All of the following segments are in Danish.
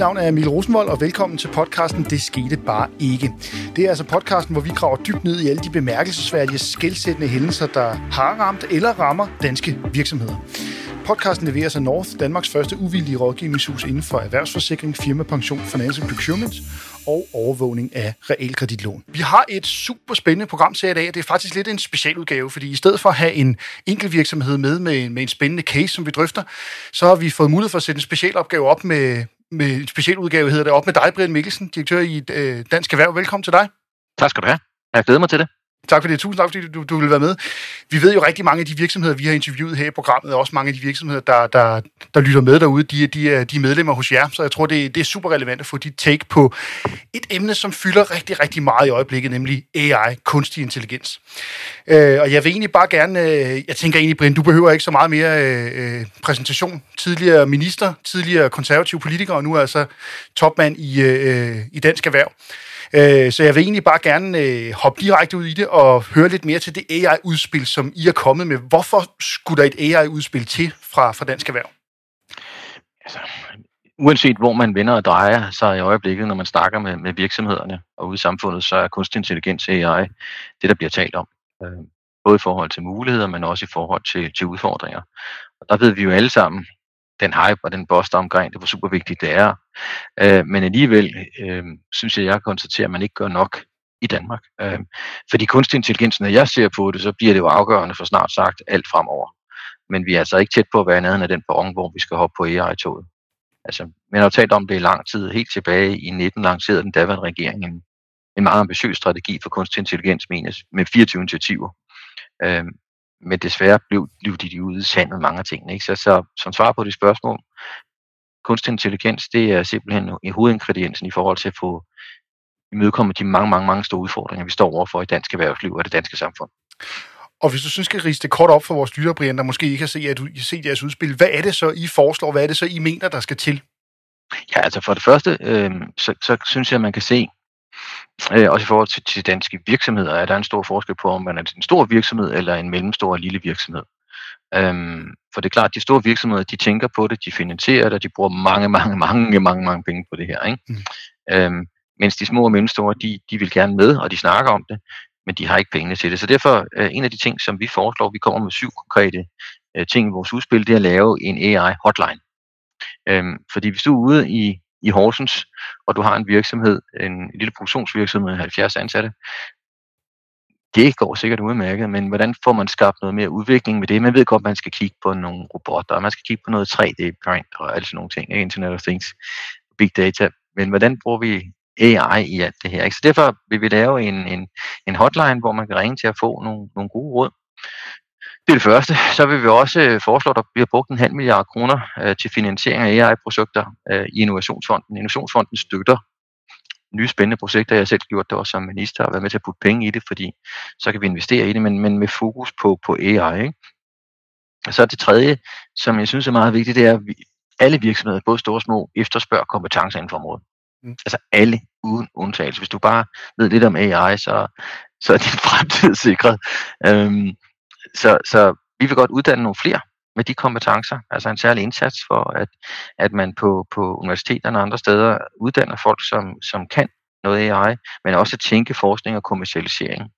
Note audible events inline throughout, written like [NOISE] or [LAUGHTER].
navn er Emil Rosenvold, og velkommen til podcasten Det skete bare ikke. Det er altså podcasten, hvor vi graver dybt ned i alle de bemærkelsesværdige, skældsættende hændelser, der har ramt eller rammer danske virksomheder. Podcasten leveres af North, Danmarks første uvildige rådgivningshus inden for erhvervsforsikring, firmapension, financial procurement og overvågning af realkreditlån. Vi har et super spændende program til i dag, det er faktisk lidt en specialudgave, fordi i stedet for at have en enkelt virksomhed med, med, med en spændende case, som vi drøfter, så har vi fået mulighed for at sætte en specialopgave op med, med en specialudgave, hedder det, op med dig, Brian Mikkelsen, direktør i øh, Dansk Erhverv. Velkommen til dig. Tak skal du have. Jeg glæder mig til det. Tak for det. Tusind tak, fordi du, du vil være med. Vi ved jo rigtig mange af de virksomheder, vi har interviewet her i programmet, og også mange af de virksomheder, der, der, der lytter med derude, de, de, er, de er medlemmer hos jer. Så jeg tror, det, det er super relevant at få dit take på et emne, som fylder rigtig, rigtig meget i øjeblikket, nemlig AI, kunstig intelligens. Øh, og jeg vil egentlig bare gerne, øh, jeg tænker egentlig, Brian, du behøver ikke så meget mere øh, øh præsentation. Tidligere minister, tidligere konservativ politiker, og nu er altså topmand i, øh, øh i Dansk Erhverv. Øh, så jeg vil egentlig bare gerne øh, hoppe direkte ud i det og høre lidt mere til det AI-udspil, som I er kommet med. Hvorfor skulle der et AI-udspil til fra, fra Dansk Erhverv? Altså, uanset hvor man vender og drejer sig i øjeblikket, når man snakker med, med virksomhederne og ude i samfundet, så er kunstig intelligens AI det, der bliver talt om. Øh, både i forhold til muligheder, men også i forhold til, til udfordringer. Og der ved vi jo alle sammen, den hype og den boss, der omkring det, hvor super vigtigt det er. Øh, men alligevel øh, synes jeg, jeg konstaterer, at man ikke gør nok i Danmark. Øh, fordi kunstig intelligens, når jeg ser på det, så bliver det jo afgørende for snart sagt alt fremover. Men vi er altså ikke tæt på at være nede af den perron, hvor vi skal hoppe på AI-toget. Altså, man har jo talt om det i lang tid. Helt tilbage i 19 lancerede den daværende regering en, en meget ambitiøs strategi for kunstig intelligens med 24 initiativer. Øh, men desværre blev, blev de ude sandet mange af tingene. Ikke? Så, så som svar på de spørgsmål, kunstig intelligens, det er simpelthen en hovedingrediensen i forhold til at få imødekomme de mange, mange, mange store udfordringer, vi står overfor i dansk erhvervsliv og det danske samfund. Og hvis du synes, skal riste det kort op for vores lyttere, Brian, der måske ikke har set, at du, I set jeres udspil, hvad er det så, I foreslår? Hvad er det så, I mener, der skal til? Ja, altså for det første, øh, så, så synes jeg, at man kan se, Øh, også i forhold til, til danske virksomheder er der en stor forskel på, om man er en stor virksomhed eller en mellemstor og lille virksomhed. Øhm, for det er klart, at de store virksomheder, de tænker på det, de finansierer det, de bruger mange, mange, mange, mange, mange penge på det her. Ikke? Mm. Øhm, mens de små og mellemstore, de, de vil gerne med, og de snakker om det, men de har ikke pengene til det. Så derfor øh, en af de ting, som vi foreslår, vi kommer med syv konkrete øh, ting i vores udspil, det er at lave en AI-hotline. Øhm, fordi hvis du er ude i i Horsens, og du har en virksomhed, en lille produktionsvirksomhed med 70 ansatte, det går sikkert udmærket, men hvordan får man skabt noget mere udvikling med det? Man ved godt, at man skal kigge på nogle robotter, og man skal kigge på noget 3D-print og alle sådan nogle ting, Internet of Things, Big Data, men hvordan bruger vi AI i alt det her? Ikke? Så derfor vil vi lave en, en, en hotline, hvor man kan ringe til at få nogle, nogle gode råd. Det er det første. Så vil vi også øh, foreslå, at der bliver brugt en halv milliard kroner øh, til finansiering af AI-projekter øh, i Innovationsfonden. Innovationsfonden støtter nye spændende projekter. Jeg har selv gjort det også som minister og været med til at putte penge i det, fordi så kan vi investere i det, men, men med fokus på, på AI. Ikke? Og så det tredje, som jeg synes er meget vigtigt, det er, at vi, alle virksomheder, både store og små, efterspørger kompetencer inden for området. Mm. Altså alle uden undtagelse. Hvis du bare ved lidt om AI, så, så er din fremtid sikret. Øhm, så, så vi vil godt uddanne nogle flere med de kompetencer, altså en særlig indsats for, at, at man på, på universiteterne og andre steder uddanner folk, som, som kan noget AI, men også at tænke forskning og kommercialisering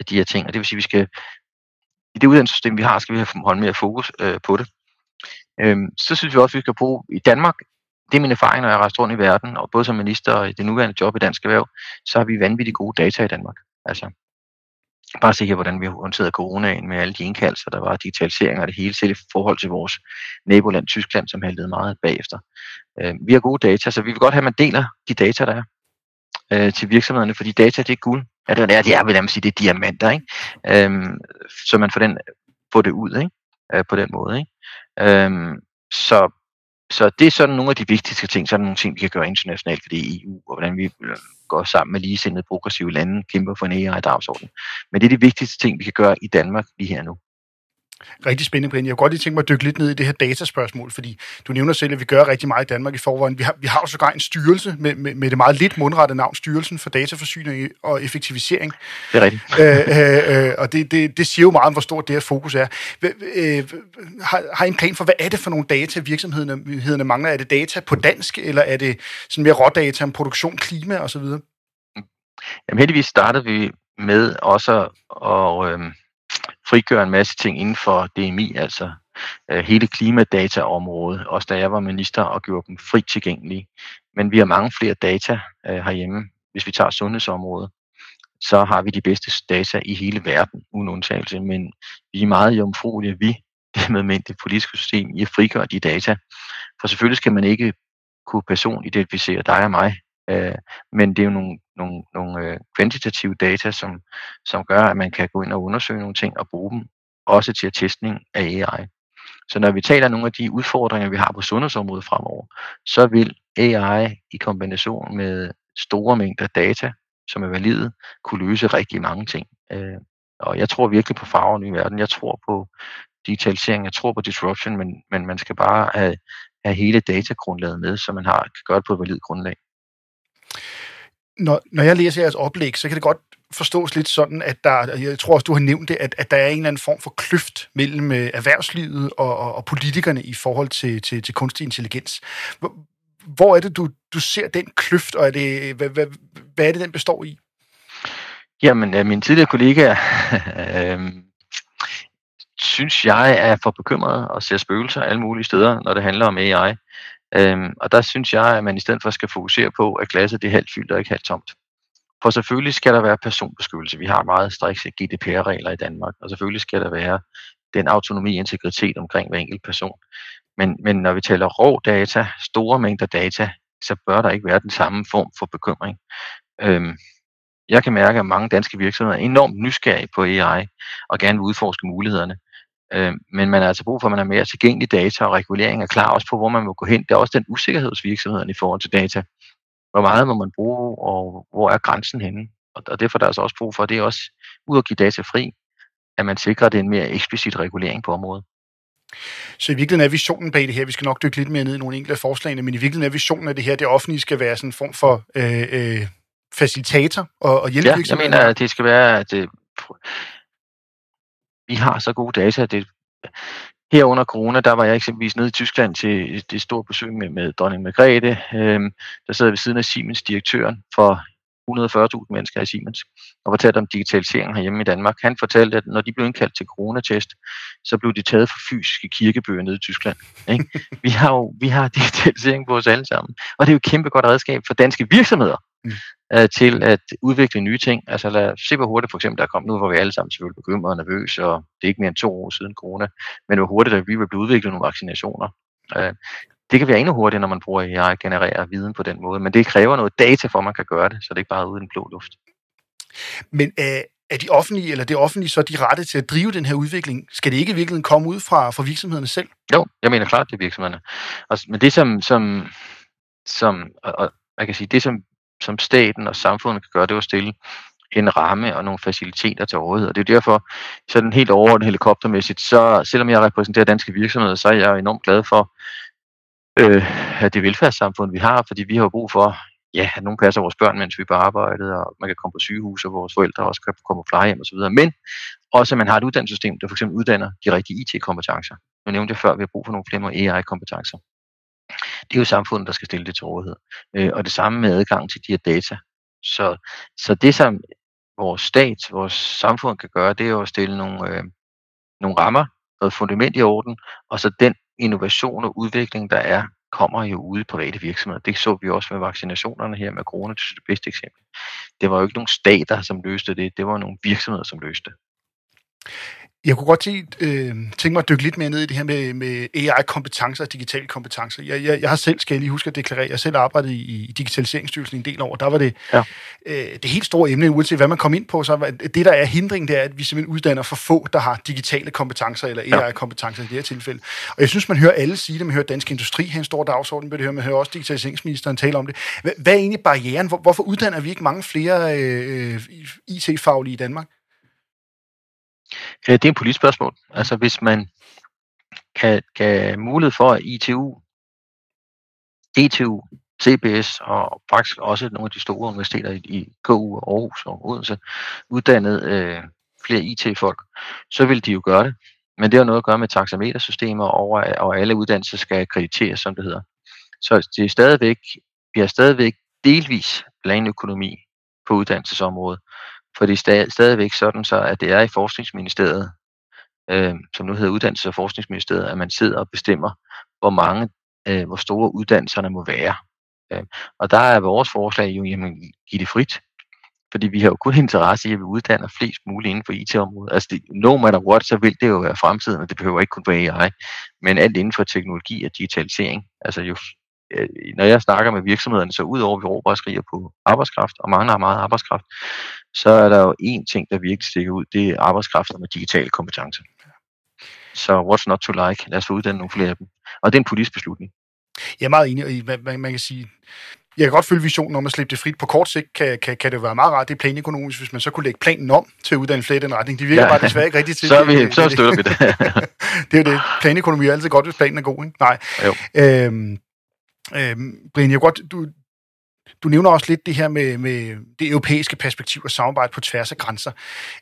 af de her ting. Og det vil sige, at vi skal, i det uddannelsessystem, vi har, skal vi have holdt mere fokus øh, på det. Øhm, så synes vi også, at vi skal bruge i Danmark, det er min erfaring, når jeg rejser rundt i verden, og både som minister og i det nuværende job i Dansk Erhverv, så har vi vanvittigt gode data i Danmark. Altså, bare se her, hvordan vi håndterede coronaen med alle de indkaldelser, der var, digitalisering og det hele, selv i forhold til vores naboland Tyskland, som haltede meget bagefter. Øh, vi har gode data, så vi vil godt have, at man deler de data, der er øh, til virksomhederne, fordi data, det er guld. Ja, det er, det er, vil jeg sige, det er diamanter, ikke? Øhm, så man får, den, får det ud, ikke? Øh, på den måde, ikke? Øhm, så så det er sådan nogle af de vigtigste ting. sådan nogle ting, vi kan gøre internationalt, for det er EU, og hvordan vi øh, går sammen med ligesindede progressive lande, kæmper for en e AI-dagsorden. Men det er de vigtigste ting, vi kan gøre i Danmark lige her nu. Rigtig spændende, Brian. Jeg kunne godt lige tænke mig at dykke lidt ned i det her dataspørgsmål, fordi du nævner selv, at vi gør rigtig meget i Danmark i forvejen. Vi har, vi har jo sågar en styrelse med, med, med det meget lidt mundrette navn, Styrelsen for Dataforsyning og Effektivisering. Det er rigtigt. Øh, [LAUGHS] øh, øh, og det, det, det siger jo meget om, hvor stort det her fokus er. Øh, har, har I en plan for, hvad er det for nogle data, virksomhederne mangler? Er det data på dansk, eller er det sådan mere rådata om produktion, klima osv.? Jamen heldigvis startede vi med også at øh, frigøre en masse ting inden for DMI, altså øh, hele klimadataområdet, også da jeg var minister og gjorde dem frit tilgængelige. Men vi har mange flere data øh, herhjemme. Hvis vi tager sundhedsområdet, så har vi de bedste data i hele verden, uden undtagelse. Men vi er meget jomfruelige, vi, [LAUGHS] det med det politiske system, i at frigøre de data. For selvfølgelig skal man ikke kunne personidentificere dig og mig, øh, men det er jo nogle nogle, nogle øh, kvantitative data, som, som gør, at man kan gå ind og undersøge nogle ting og bruge dem også til testning af AI. Så når vi taler om nogle af de udfordringer, vi har på sundhedsområdet fremover, så vil AI i kombination med store mængder data, som er valide, kunne løse rigtig mange ting. Øh, og jeg tror virkelig på farven i verden. Jeg tror på digitalisering, jeg tror på disruption, men, men man skal bare have, have hele datagrundlaget med, så man har, kan gøre det på et validt grundlag når, når jeg læser jeres oplæg, så kan det godt forstås lidt sådan, at der, jeg tror også, du har nævnt det, at, at der er en eller anden form for kløft mellem øh, erhvervslivet og, og, og politikerne i forhold til, til, til kunstig intelligens. Hvor, er det, du, du ser den kløft, og er det, hvad, hvad, hvad er det, den består i? Jamen, øh, min tidligere kollega [LAUGHS] øh, synes jeg er for bekymret og ser spøgelser alle mulige steder, når det handler om AI. Øhm, og der synes jeg, at man i stedet for skal fokusere på, at glasset det er halvt fyldt og ikke halvt tomt. For selvfølgelig skal der være personbeskyttelse. Vi har meget strikse GDPR-regler i Danmark, og selvfølgelig skal der være den autonomi og integritet omkring hver enkelt person. Men, men når vi taler rå data, store mængder data, så bør der ikke være den samme form for bekymring. Øhm, jeg kan mærke, at mange danske virksomheder er enormt nysgerrige på AI og gerne vil udforske mulighederne. Øh, men man har altså brug for, at man har mere tilgængelig data, og regulering er klar også på, hvor man må gå hen. Det er også den usikkerhed hos virksomhederne i forhold til data. Hvor meget må man bruge, og hvor er grænsen henne? Og derfor er der altså også brug for, at det er også ud at give data fri, at man sikrer, at det er en mere eksplicit regulering på området. Så i virkeligheden er visionen bag det her, vi skal nok dykke lidt mere ned i nogle enkelte forslagene, men i virkeligheden er visionen af det her, det offentlige skal være sådan en form for øh, øh, facilitator og, og hjælpe Ja, jeg mener, at det skal være, at det, vi har så gode data. Det, her under corona, der var jeg eksempelvis nede i Tyskland til det store besøg med, med dronning Margrethe. Øhm, der sad ved siden af Siemens direktøren for 140.000 mennesker i Siemens og fortalte om digitalisering herhjemme i Danmark. Han fortalte, at når de blev indkaldt til coronatest, så blev de taget for fysiske kirkebøger nede i Tyskland. Ikke? [LAUGHS] Vi har jo vi har digitalisering på os alle sammen, og det er jo et kæmpe godt redskab for danske virksomheder mm. Øh, til at udvikle nye ting. Altså lad os se, hvor hurtigt for eksempel der er kommet nu, hvor vi alle sammen selvfølgelig bekymrede og nervøse, og det er ikke mere end to år siden corona, men hvor hurtigt der vi vil blive udviklet nogle vaccinationer. Øh, det kan være endnu hurtigere, når man bruger AI at generere viden på den måde, men det kræver noget data for, at man kan gøre det, så det er ikke bare ude i den blå luft. Men øh, er de offentlige, eller det offentlige så de rette til at drive den her udvikling? Skal det ikke i virkeligheden komme ud fra, fra virksomhederne selv? Jo, jeg mener klart, det er virksomhederne. Og, men det som, som, som og, og, jeg kan sige, det som, som staten og samfundet kan gøre, det er at stille en ramme og nogle faciliteter til rådighed. Og det er derfor, sådan helt overordnet helikoptermæssigt, så selvom jeg repræsenterer danske virksomheder, så er jeg enormt glad for, øh, at det velfærdssamfund, vi har, fordi vi har brug for, ja, at nogen passer vores børn, mens vi er på arbejde, og man kan komme på sygehus, og vores forældre også kan komme på plejehjem osv. Men også, at man har et uddannelsessystem, der fx uddanner de rigtige IT-kompetencer. Nu nævnte jeg før, at vi har brug for nogle flere AI-kompetencer. Det er jo samfundet, der skal stille det til rådighed. Øh, og det samme med adgang til de her data. Så, så det, som vores stat, vores samfund kan gøre, det er jo at stille nogle, øh, nogle rammer, noget fundament i orden, og så den innovation og udvikling, der er, kommer jo ude i private virksomheder. Det så vi også med vaccinationerne her med corona, det er det bedste eksempel. Det var jo ikke nogen stater, som løste det, det var nogle virksomheder, som løste det. Jeg kunne godt tænke, øh, tænke mig at dykke lidt mere ned i det her med, med AI-kompetencer og digitale kompetencer. Jeg, jeg, jeg har selv, skal jeg lige huske at deklarere, jeg selv arbejdet i, i Digitaliseringsstyrelsen en del år. Der var det ja. øh, det helt store emne, uanset hvad man kom ind på, så var det, der er hindringen, det er, at vi simpelthen uddanner for få, der har digitale kompetencer eller AI-kompetencer i det her tilfælde. Og jeg synes, man hører alle sige det. Man hører Dansk Industri have en stor dagsorden på det her. Man hører også digitaliseringsministeren tale om det. Hvad, hvad er egentlig barrieren? Hvor, hvorfor uddanner vi ikke mange flere øh, IT-faglige i Danmark? Øh, det er en politisk spørgsmål. Altså hvis man kan, kan mulighed for, at ITU, DTU, CBS og faktisk også nogle af de store universiteter i, i KU, Aarhus og Odense uddannede øh, flere IT-folk, så vil de jo gøre det. Men det har noget at gøre med taxametersystemer, over, og alle uddannelser skal akkrediteres, som det hedder. Så det er stadigvæk, vi har stadigvæk delvis planøkonomi på uddannelsesområdet, for det er stadigvæk sådan, så at det er i Forskningsministeriet, øh, som nu hedder Uddannelses- og Forskningsministeriet, at man sidder og bestemmer, hvor mange, øh, hvor store uddannelserne må være. Øh, og der er vores forslag jo, jamen, give det frit. Fordi vi har jo kun interesse i, at vi uddanner flest muligt inden for IT-området. Altså, det, no matter what, så vil det jo være fremtiden, og det behøver ikke kun være AI, men alt inden for teknologi og digitalisering. Altså, jo, når jeg snakker med virksomhederne, så udover at vi råber og skriger på arbejdskraft, og mange har meget arbejdskraft, så er der jo én ting, der virkelig stikker ud, det er arbejdskraft med digitale kompetencer. Så what's not to like? Lad os få uddannet nogle flere af dem. Og det er en politisk beslutning. Jeg er meget enig i, hvad man, kan sige. Jeg kan godt følge visionen om at slippe det frit. På kort sigt kan, kan, kan det være meget rart, det er planøkonomisk, hvis man så kunne lægge planen om til at uddanne flere i den retning. Det virker ja. bare desværre ikke rigtigt [LAUGHS] til. så, vi, så støtter vi det. [LAUGHS] det er jo det. Planøkonomi er altid godt, hvis planen er god. Ikke? Nej. Jo. Øhm, øhm, Brian, jeg godt, du, du nævner også lidt det her med, med det europæiske perspektiv og samarbejde på tværs af grænser.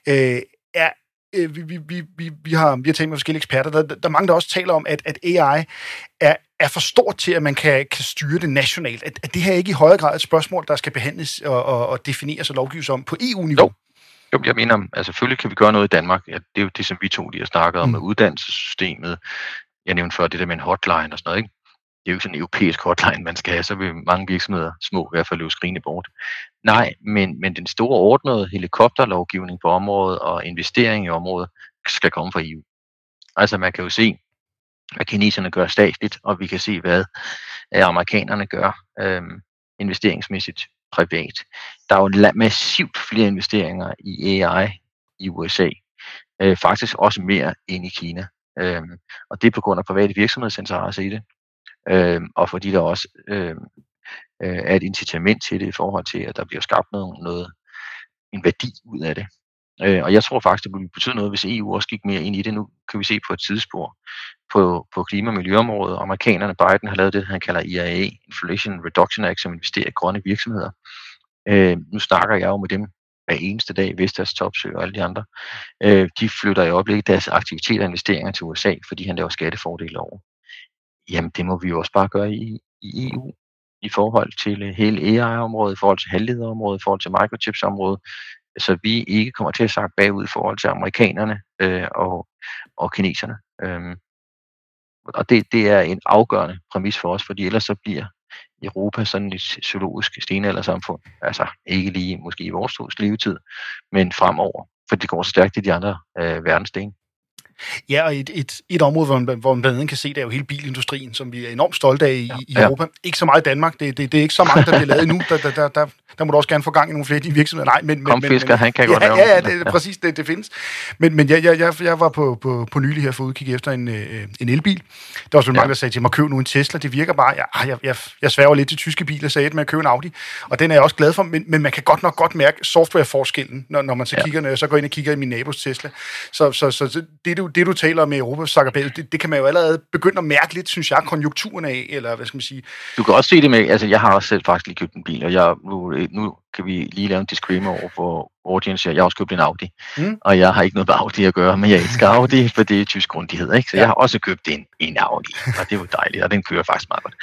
Øh, er, øh, vi, vi, vi, vi, har, vi har talt med forskellige eksperter, der, der er mange, der også taler om, at, at AI er, er for stort til, at man kan, kan styre det nationalt. At, at det her ikke i højere grad et spørgsmål, der skal behandles og, og, og defineres og lovgives om på EU-niveau? Jo. Jo, jeg mener, altså selvfølgelig kan vi gøre noget i Danmark. Ja, det er jo det, som vi to lige har snakket om mm. med uddannelsessystemet. Jeg nævnte før det der med en hotline og sådan noget. Ikke? Det er jo ikke sådan en europæisk hotline, man skal have, så vil mange virksomheder, små i hvert fald, løbe skrigende bort. Nej, men, men den store ordnede helikopterlovgivning på området og investering i området skal komme fra EU. Altså man kan jo se, hvad kineserne gør statsligt, og vi kan se, hvad øh, amerikanerne gør øhm, investeringsmæssigt privat. Der er jo massivt flere investeringer i AI i USA. Øh, faktisk også mere end i Kina. Øhm, og det er på grund af private virksomhedsinteresser i det øh, og fordi der også øhm, øh, er et incitament til det i forhold til, at der bliver skabt noget, noget en værdi ud af det. Øh, og jeg tror faktisk, det ville betyde noget, hvis EU også gik mere ind i det. Nu kan vi se på et tidsspor på, på klima- og miljøområdet. Amerikanerne, Biden, har lavet det, han kalder IRA, Inflation Reduction Act, som investerer i grønne virksomheder. Øh, nu snakker jeg jo med dem hver eneste dag, Vestas, Topsø og alle de andre. Øh, de flytter i øjeblikket deres aktiviteter og investeringer til USA, fordi han laver skattefordele over jamen det må vi jo også bare gøre i, i EU i forhold til øh, hele AI-området, i forhold til halvlederområdet, i forhold til microchips-området, så vi ikke kommer til at sakke bagud i forhold til amerikanerne øh, og, og kineserne. Øhm, og det, det er en afgørende præmis for os, fordi ellers så bliver Europa sådan et zoologisk stenaldersamfund. Altså ikke lige måske i vores levetid, men fremover, for det går så stærkt i de andre øh, verdensdele. Ja, og et, et, et område, hvor man, hvor man blandt andet kan se, det er jo hele bilindustrien, som vi er enormt stolte af i, ja. i Europa. Ikke så meget i Danmark, det, det, det er ikke så mange, der bliver lavet nu. Der, der, der, der, der må du også gerne få gang i nogle flere af de virksomheder. Nej, men, men, men, han kan ja, godt lave. Ja, ja, det, ja. præcis, det, det findes. Men, men jeg, jeg, jeg, jeg var på, på, på nylig her for at udkigge efter en, øh, en elbil. Der var så ja. mange, der sagde til mig, køb nu en Tesla. Det virker bare, jeg, jeg, jeg, jeg sværger lidt til tyske biler, sagde jeg at købe en Audi. Og den er jeg også glad for, men, men man kan godt nok godt mærke softwareforskellen, når, når man så ja. kigger, når jeg så går ind og kigger i min nabos Tesla. Så, så, så, så det, du, det, du taler om i Europa bagud, det, det kan man jo allerede begynde at mærke lidt, synes jeg, konjunkturen af, eller hvad skal man sige. Du kan også se det med, altså jeg har også selv faktisk lige købt en bil, og jeg, nu, nu kan vi lige lave en disclaimer over for audience. Jeg har også købt en Audi, mm. og jeg har ikke noget med Audi at gøre, men jeg elsker Audi, for det er tysk grundighed, ikke? Så ja. jeg har også købt en, en Audi, og det var dejligt, og den kører faktisk meget godt.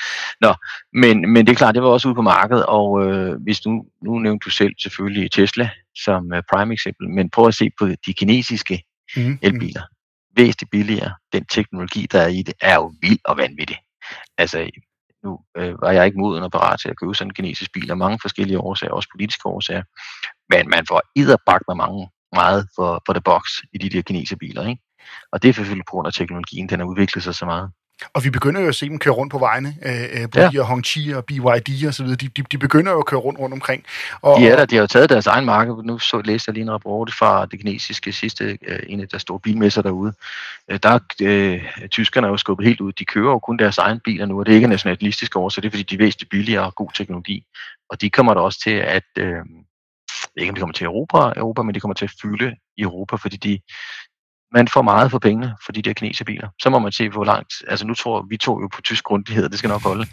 Nå, men, men det er klart, det var også ude på markedet, og øh, hvis nu, nu nævnte du selv selvfølgelig Tesla som øh, prime eksempel, men prøv at se på de kinesiske mm. elbiler. Væsentligt billigere. Den teknologi, der er i det, er jo vild og vanvittig. Altså, nu øh, var jeg ikke moden og parat til at købe sådan en kinesisk bil af mange forskellige årsager, også politiske årsager. Men man får idderbagt med mange meget for, for the box i de der kinesiske biler. Ikke? Og det er selvfølgelig på grund af teknologien, den har udviklet sig så meget. Og vi begynder jo at se dem køre rundt på vejene, øh, både ja. de Hongqi og BYD og så videre, de, de, de begynder jo at køre rundt rundt omkring. Og, de er der, de har jo taget deres egen marked. Nu så læste jeg lige en rapport fra det kinesiske sidste, øh, en af der store bilmesser derude. Øh, der er øh, tyskerne er jo skubbet helt ud. De kører jo kun deres egen biler nu, og det er ikke nationalistisk over, så det er fordi, de væsentligt billigere og god teknologi. Og de kommer der også til at, øh, ikke om de kommer til Europa, Europa, men de kommer til at fylde Europa, fordi de, man får meget for pengene for de der kineserbiler. Så må man se, hvor langt, altså nu tror vi to jo på tysk grundighed, det skal nok holde.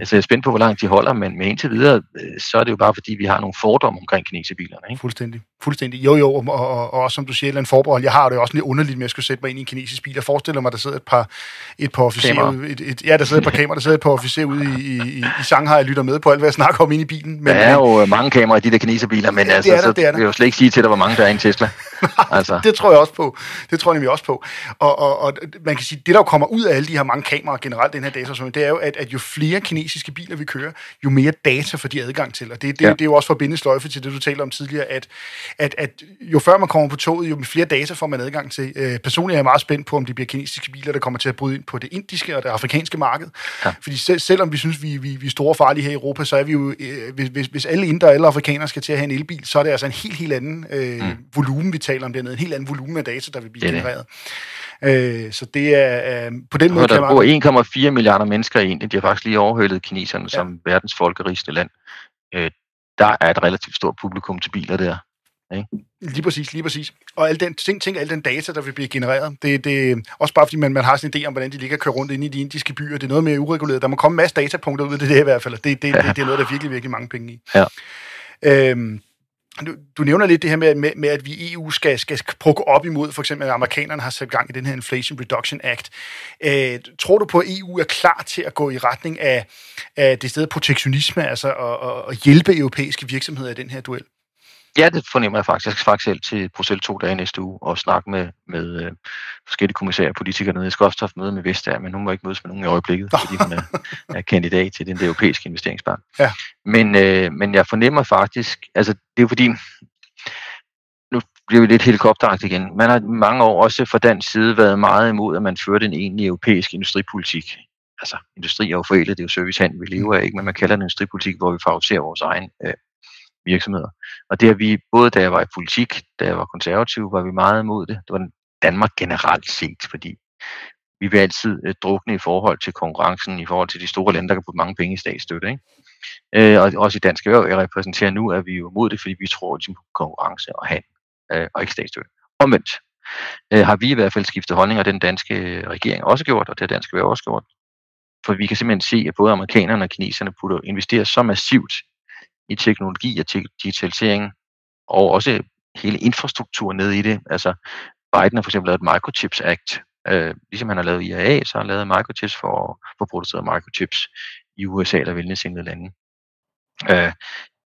Altså jeg er spændt på, hvor langt de holder, men med indtil videre, øh, så er det jo bare fordi, vi har nogle fordomme omkring kineserbilerne. Ikke? Fuldstændig. Fuldstændig. Jo, jo, og, og, og, også som du siger, en forbehold. Jeg har det jo også lidt underligt med at skulle sætte mig ind i en kinesisk bil. Jeg forestiller mig, der sidder et par, et par officerer, et, et, ja, der sidder et par kameraer, der sidder et par officerer ude i, i, i Shanghai og lytter med på alt, hvad jeg snakker om inde i bilen. Men, der er jo mange kameraer i de der kineserbiler, men ja, altså, det er der, så det er der. vil jeg jo slet ikke sige til dig, hvor mange der er i en Tesla. [LAUGHS] altså. det tror jeg også på. Det tror jeg nemlig også på. Og, og, og man kan sige, det der kommer ud af alle de her mange kameraer generelt, den her data, det er jo, at, at jo flere kinesiske biler vi kører, jo mere data får de adgang til. Og det, det, ja. det er jo også forbindesløjfe til det, du talte om tidligere, at, at, at jo før man kommer på toget, jo flere data får man adgang til. Øh, personligt er jeg meget spændt på, om det bliver kinesiske biler, der kommer til at bryde ind på det indiske og det afrikanske marked. Ja. Fordi selv, selvom vi synes, vi, vi, vi er store farlige her i Europa, så er vi jo, øh, hvis, hvis, hvis alle indre og alle afrikanere skal til at have en elbil, så er det altså en helt, helt anden øh, mm. volumen, vi taler om dernede. En helt anden volumen af data, der vil blive genereret. Øh, så det er øh, på den måde... Der bor 1,4 milliarder mennesker i Indien. De har faktisk lige overhældet kineserne ja. som verdens folkerigeste land. Øh, der er et relativt stort publikum til biler der. Ikke? Lige præcis, lige præcis. Og al den, ting, ting, al den data, der vil blive genereret, det, det også bare fordi man, man har sådan en idé om, hvordan de ligger og kører rundt inde i de indiske byer. Det er noget mere ureguleret. Der må komme en masse datapunkter ud af det, det i hvert fald. Det, det, ja. det, det er noget, der er virkelig, virkelig mange penge i. Ja. Øhm, du, du nævner lidt det her med, med, med at vi i EU skal, skal prøve op imod, for eksempel at amerikanerne har sat gang i den her Inflation Reduction Act. Øh, tror du på, at EU er klar til at gå i retning af, af det sted protektionisme, altså at, at hjælpe europæiske virksomheder i den her duel? Ja, det fornemmer jeg faktisk. Jeg skal faktisk selv til Bruxelles to dage næste uge og snakke med, med øh, forskellige kommissærer og politikere nede. Jeg skal også have møde med Vestager, men hun må ikke mødes med nogen i øjeblikket, fordi hun er, er kandidat til den europæiske investeringsbank. Ja. Men, øh, men jeg fornemmer faktisk, altså det er fordi, nu bliver vi lidt helikopteragt igen. Man har mange år også fra dansk side været meget imod, at man førte en egentlig europæisk industripolitik. Altså, industri er jo forældet, det er jo servicehandel, vi lever af, ikke? men man kalder det industripolitik, hvor vi favoriserer vores egen øh, virksomheder. Og det har vi, både da jeg var i politik, da jeg var konservativ, var vi meget imod det. Det var Danmark generelt set, fordi vi vil altid øh, drukne i forhold til konkurrencen, i forhold til de store lande, der kan putte mange penge i statsstøtte. Ikke? Øh, og også i Dansk Erhverv, jeg repræsenterer nu, er vi jo imod det, fordi vi tror at på konkurrence og handel, øh, og ikke statsstøtte. Omvendt øh, har vi i hvert fald skiftet holdning, og den danske øh, regering også gjort, og det har Dansk Erhverv også gjort. For vi kan simpelthen se, at både amerikanerne og kineserne putter investerer så massivt i teknologi og digitalisering, og også hele infrastrukturen ned i det. Altså Biden har for eksempel lavet et Microchips Act, øh, ligesom han har lavet IAA, så har han lavet Microchips for, for produceret microchips i USA eller velnæsindede lande. Øh,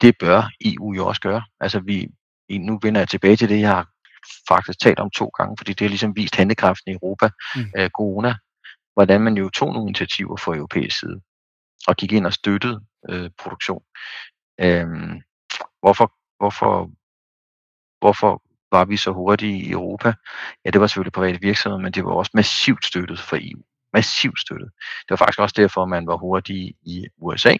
det bør EU jo også gøre. Altså vi, nu vender jeg tilbage til det, jeg har faktisk talt om to gange, fordi det har ligesom vist handekraften i Europa, mm. øh, corona, hvordan man jo tog nogle initiativer fra europæisk side, og gik ind og støttede øh, produktion. Øhm, hvorfor, hvorfor, hvorfor var vi så hurtige i Europa? Ja, det var selvfølgelig private virksomheder, men det var også massivt støttet fra EU. Massivt støttet. Det var faktisk også derfor, man var hurtig i USA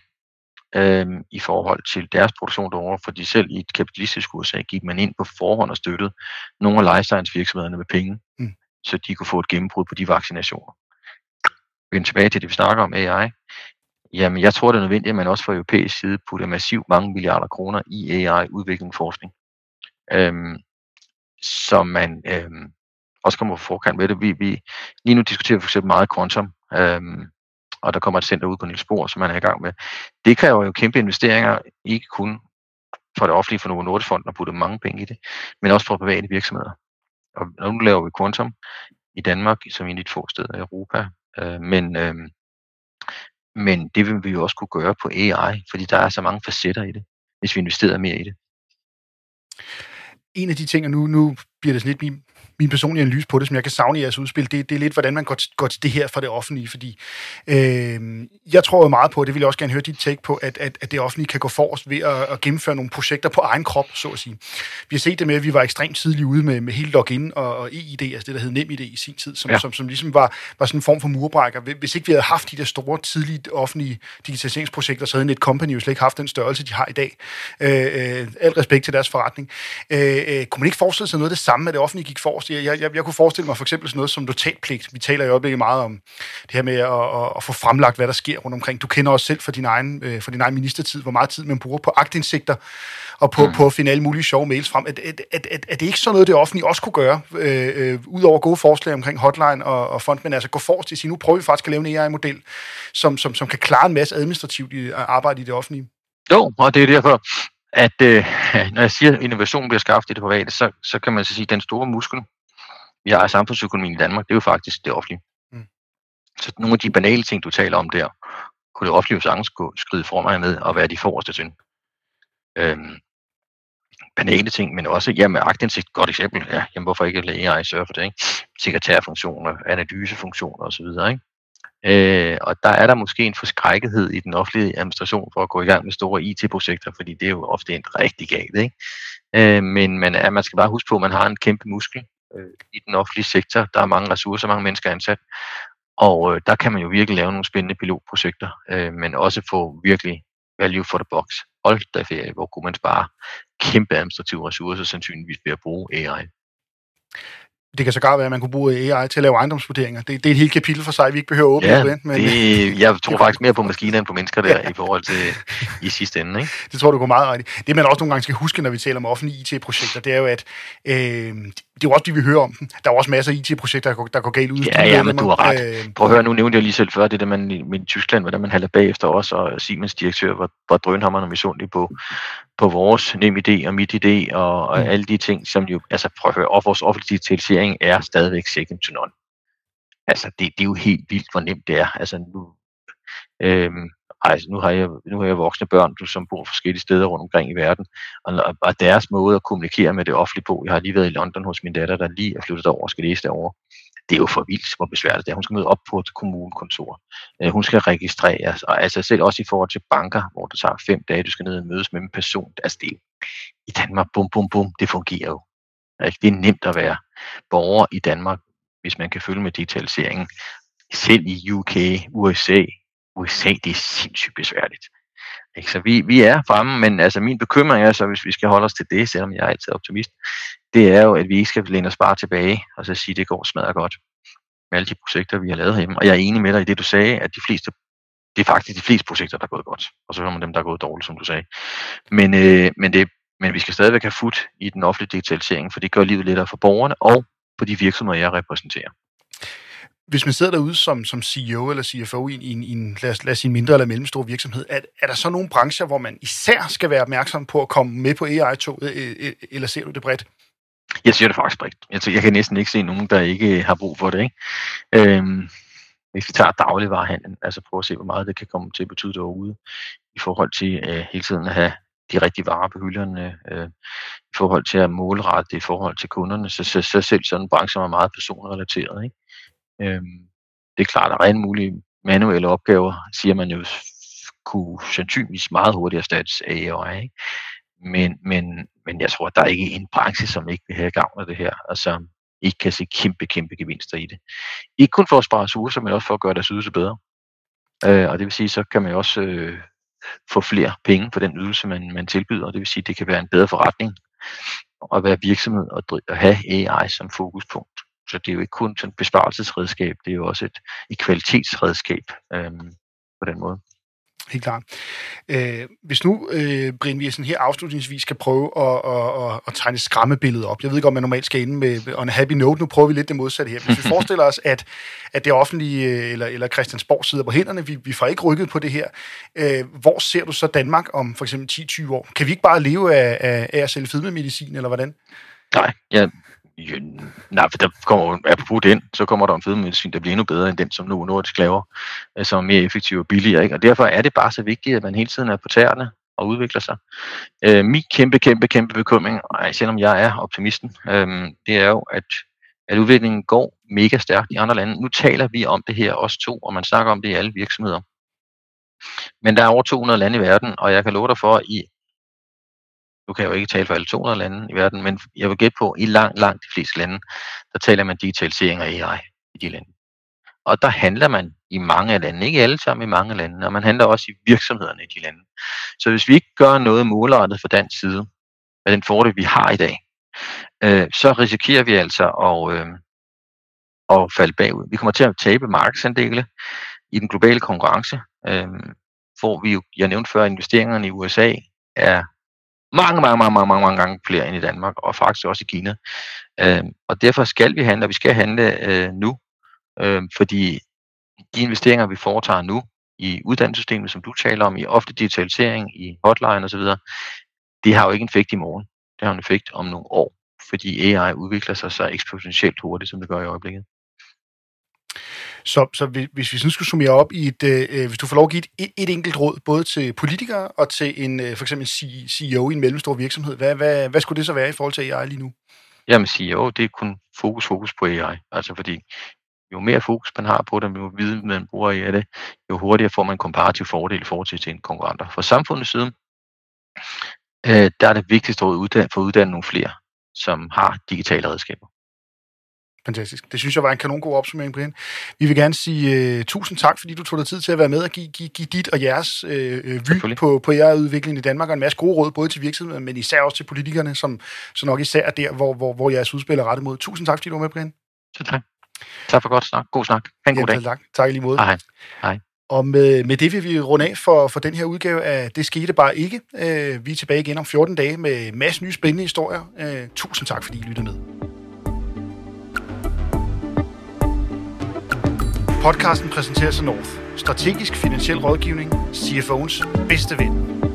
øhm, i forhold til deres produktion derovre, fordi selv i et kapitalistisk USA gik man ind på forhånd og støttede nogle af life science virksomhederne med penge, mm. så de kunne få et gennembrud på de vaccinationer. Vi tilbage til det, vi snakker om AI. Jamen, jeg tror, det er nødvendigt, at man også fra europæisk side putter massivt mange milliarder kroner i AI-udvikling og forskning. Øhm, så man øhm, også kommer på forkant med det. Vi, vi, lige nu diskuterer vi for eksempel meget quantum, øhm, og der kommer et center ud på Niels Bohr, som man er i gang med. Det kræver jo kæmpe investeringer, ikke kun for det offentlige, for Novo Nordisk Fonden at putte mange penge i det, men også for private virksomheder. Og nu laver vi quantum i Danmark, som er et få steder i Europa, øh, men øh, men det vil vi jo også kunne gøre på AI, fordi der er så mange facetter i det, hvis vi investerer mere i det. En af de ting, og nu, nu bliver det sådan lidt min min personlige analyse på det, som jeg kan savne i jeres udspil, det, det er lidt, hvordan man går, går til det her fra det offentlige, fordi øh, jeg tror jo meget på, og det vil jeg også gerne høre dit take på, at, at, at det offentlige kan gå forrest ved at, at gennemføre nogle projekter på egen krop, så at sige. Vi har set det med, at vi var ekstremt tidligt ude med, med hele login og, og EID, altså det, der hed NemID i sin tid, som, ja. som, som ligesom var, var sådan en form for murbrækker. Hvis ikke vi havde haft de der store, tidlige offentlige digitaliseringsprojekter, så havde Netcompany jo slet ikke haft den størrelse, de har i dag. Øh, øh, alt respekt til deres forretning. Øh, øh, kunne man ikke forestille sig noget af det samme, at det offentlige gik forrest Jeg, jeg, jeg kunne forestille mig for eksempel sådan noget som notatpligt. Vi taler i øjeblikket meget om det her med at, at, at få fremlagt, hvad der sker rundt omkring. Du kender også selv fra din egen, øh, fra din egen ministertid, hvor meget tid man bruger på agtindsigter og på, mm. på at finde alle mulige sjove mails frem. Er, er, er, er, det ikke sådan noget, det offentlige også kunne gøre, øh, øh, udover gode forslag omkring hotline og, og fond, men altså gå forrest til at sige, nu prøver vi faktisk at lave en AI-model, som, som, som kan klare en masse administrativt arbejde i det offentlige? Jo, og det er derfor, at øh, [LAUGHS] når jeg siger, at innovation bliver skabt i det private, så, så kan man så sige, at den store muskel, vi har i samfundsøkonomien i Danmark, det er jo faktisk det offentlige. Mm. Så nogle af de banale ting, du taler om der, kunne det offentlige sagtens gå skride foran med og være de forreste til. Øhm, banale ting, men også, jamen, agtindsigt, godt eksempel, ja, jamen, hvorfor ikke lade AI sørge for det, ikke? Sekretærfunktioner, analysefunktioner osv., ikke? Øh, og der er der måske en forskrækkethed i den offentlige administration for at gå i gang med store IT-projekter, fordi det er jo ofte en rigtig galt. Ikke? Øh, men man, er, man skal bare huske på, at man har en kæmpe muskel øh, i den offentlige sektor. Der er mange ressourcer, mange mennesker ansat. Og øh, der kan man jo virkelig lave nogle spændende pilotprojekter, øh, men også få virkelig value for the box. Hold da ferie, hvor kunne man spare kæmpe administrative ressourcer sandsynligvis ved at bruge AI. Det kan så godt være, at man kunne bruge AI til at lave ejendomsvurderinger. Det, det er et helt kapitel for sig, vi ikke behøver at åbne ja, det. Men, det, jeg tror faktisk mere på maskiner end på mennesker der, ja. i forhold til i sidste ende. Ikke? Det tror du går meget rigtigt. Det man også nogle gange skal huske, når vi taler om offentlige IT-projekter, det er jo, at øh, det er jo også det, vi hører om. Der er også masser af IT-projekter, der går, der går galt ud. Ja, ja, men du har ret. Øh, Prøv at høre, nu nævnte jeg lige selv før, det der man i Tyskland, hvordan man halder bagefter os, og Siemens direktør var, var drønhammerne misundelig på, på vores NemID og MitID og, og mm. alle de ting, som jo, altså prøv at høre, og vores offentlige digitalisering er stadigvæk second to none. Altså, det, det er jo helt vildt, hvor nemt det er. Altså, nu, øhm, altså, nu, har jeg, nu har jeg voksne børn, du, som bor forskellige steder rundt omkring i verden, og, og deres måde at kommunikere med det offentlige på, jeg har lige været i London hos min datter, der lige er flyttet over og skal læse derovre, det er jo for vildt, hvor besværligt det er. Hun skal møde op på et kommunekontor. Øh, hun skal registreres, og altså selv også i forhold til banker, hvor det tager fem dage, du skal ned og mødes med en person. Altså det, i Danmark, bum, bum, bum, det fungerer jo. Altså, det er nemt at være borger i Danmark, hvis man kan følge med digitaliseringen. Selv i UK, USA, USA, det er sindssygt besværligt. Ikke? Så vi, vi er fremme, men altså min bekymring er så, hvis vi skal holde os til det, selvom jeg er altid optimist, det er jo, at vi ikke skal læne os bare tilbage og så sige, at det går smadret godt med alle de projekter, vi har lavet hjemme. Og jeg er enig med dig i det, du sagde, at de fleste, det er faktisk de fleste projekter, der er gået godt. Og så hører man dem, der er gået dårligt, som du sagde. Men, øh, men, det, men vi skal stadigvæk have fod i den offentlige digitalisering, for det gør livet lettere for borgerne og på de virksomheder, jeg repræsenterer hvis man sidder derude som, som CEO eller CFO i en, i en, i en lad, os, lad os sige, mindre eller mellemstor virksomhed, er, er der så nogle brancher, hvor man især skal være opmærksom på at komme med på AI-toget, øh, øh, eller ser du det bredt? Jeg ser det faktisk bredt. Jeg, jeg kan næsten ikke se nogen, der ikke har brug for det. Ikke? Øhm, hvis vi tager dagligvarehandlen, altså prøv at se, hvor meget det kan komme til at betyde derude, i forhold til øh, hele tiden at have de rigtige varer på hylderne, øh, i forhold til at målrette det i forhold til kunderne, så, så, så selv sådan en branche, som er meget personrelateret. Ikke? Øhm, det er klart, at rent mulige manuelle opgaver, siger man jo, kunne sandsynligvis meget hurtigt erstattes af AI. Ikke? Men, men, men jeg tror, at der er ikke en branche, som ikke vil have gavn af det her, og som ikke kan se kæmpe, kæmpe gevinster i det. Ikke kun for at spare ressourcer, men også for at gøre deres ydelse bedre. Øh, og det vil sige, så kan man jo også øh, få flere penge for den ydelse, man, man tilbyder. Det vil sige, det kan være en bedre forretning at være virksomhed og, og have AI som fokuspunkt. Så det er jo ikke kun et besparelsesredskab, det er jo også et, et kvalitetsredskab øhm, på den måde. Helt klart. Øh, hvis nu, øh, Brind, vi sådan her afslutningsvis skal prøve at, at, at, at tegne et skræmmebillede op. Jeg ved ikke, om man normalt skal ind med on a happy note. Nu prøver vi lidt det modsatte her. Hvis vi [LAUGHS] forestiller os, at, at det offentlige øh, eller, eller Christiansborg sidder på hænderne, vi, vi får ikke rykket på det her. Øh, hvor ser du så Danmark om for eksempel 10-20 år? Kan vi ikke bare leve af, af, af at sælge fedmemedicin, eller hvordan? Nej, jeg, Ja, nej, for der kommer, apropos den, så kommer der en fødemedicin, der bliver endnu bedre end den, som nu Nordisk laver, øh, som er mere effektiv og billigere. Ikke? Og derfor er det bare så vigtigt, at man hele tiden er på tæerne og udvikler sig. Øh, min kæmpe, kæmpe, kæmpe bekymring, ej, selvom jeg er optimisten, øh, det er jo, at, at udviklingen går mega stærkt i andre lande. Nu taler vi om det her, os to, og man snakker om det i alle virksomheder. Men der er over 200 lande i verden, og jeg kan love dig for, at i nu kan jeg jo ikke tale for alle 200 lande i verden, men jeg vil gætte på, at i langt, langt de fleste lande, der taler man digitalisering og AI i de lande. Og der handler man i mange af landene, ikke alle sammen i mange lande, og man handler også i virksomhederne i de lande. Så hvis vi ikke gør noget målrettet fra dansk side, med den fordel, vi har i dag, øh, så risikerer vi altså at, øh, at falde bagud. Vi kommer til at tabe markedsandele i den globale konkurrence, øh, hvor vi jo, jeg nævnte før, investeringerne i USA er mange, mange, mange, mange, mange, gange flere end i Danmark, og faktisk også i Kina. Øh, og derfor skal vi handle, og vi skal handle øh, nu, øh, fordi de investeringer, vi foretager nu i uddannelsessystemet, som du taler om, i ofte digitalisering, i hotline osv., det har jo ikke en effekt i morgen. Det har en effekt om nogle år, fordi AI udvikler sig så eksponentielt hurtigt, som det gør i øjeblikket. Så, så hvis vi sådan skulle summere op i et, øh, hvis du får lov at give et, et enkelt råd, både til politikere og til en øh, for eksempel CEO i en mellemstor virksomhed, hvad, hvad, hvad skulle det så være i forhold til AI lige nu? Jamen CEO, det er kun fokus, fokus på AI. Altså fordi jo mere fokus man har på det, jo viden man bruger i det, jo hurtigere får man en komparativ fordel i forhold til en konkurrenter. For samfundets side, øh, der er det vigtigste at uddanne, for at uddanne nogle flere, som har digitale redskaber. Fantastisk. Det synes jeg var en kanon god opsummering, Brian. Vi vil gerne sige uh, tusind tak, fordi du tog dig tid til at være med og give, give, give dit og jeres uh, vy på, på jeres udvikling i Danmark, og en masse gode råd, både til virksomheder, men især også til politikerne, som så nok især der, hvor, hvor, hvor jeres udspil er rettet mod. Tusind tak, fordi du var med, Brian. Så tak. Tak for godt snak. God snak. Ha' en god dag. Tak. Tak i lige måde. Hej. Hej. Og med, med det vil vi runde af for, for den her udgave af Det skete bare ikke. Uh, vi er tilbage igen om 14 dage med masse nye spændende historier. Uh, tusind tak, fordi I lyttede med. Podcasten præsenterer af North. Strategisk finansiel rådgivning. CFO'ens bedste ven.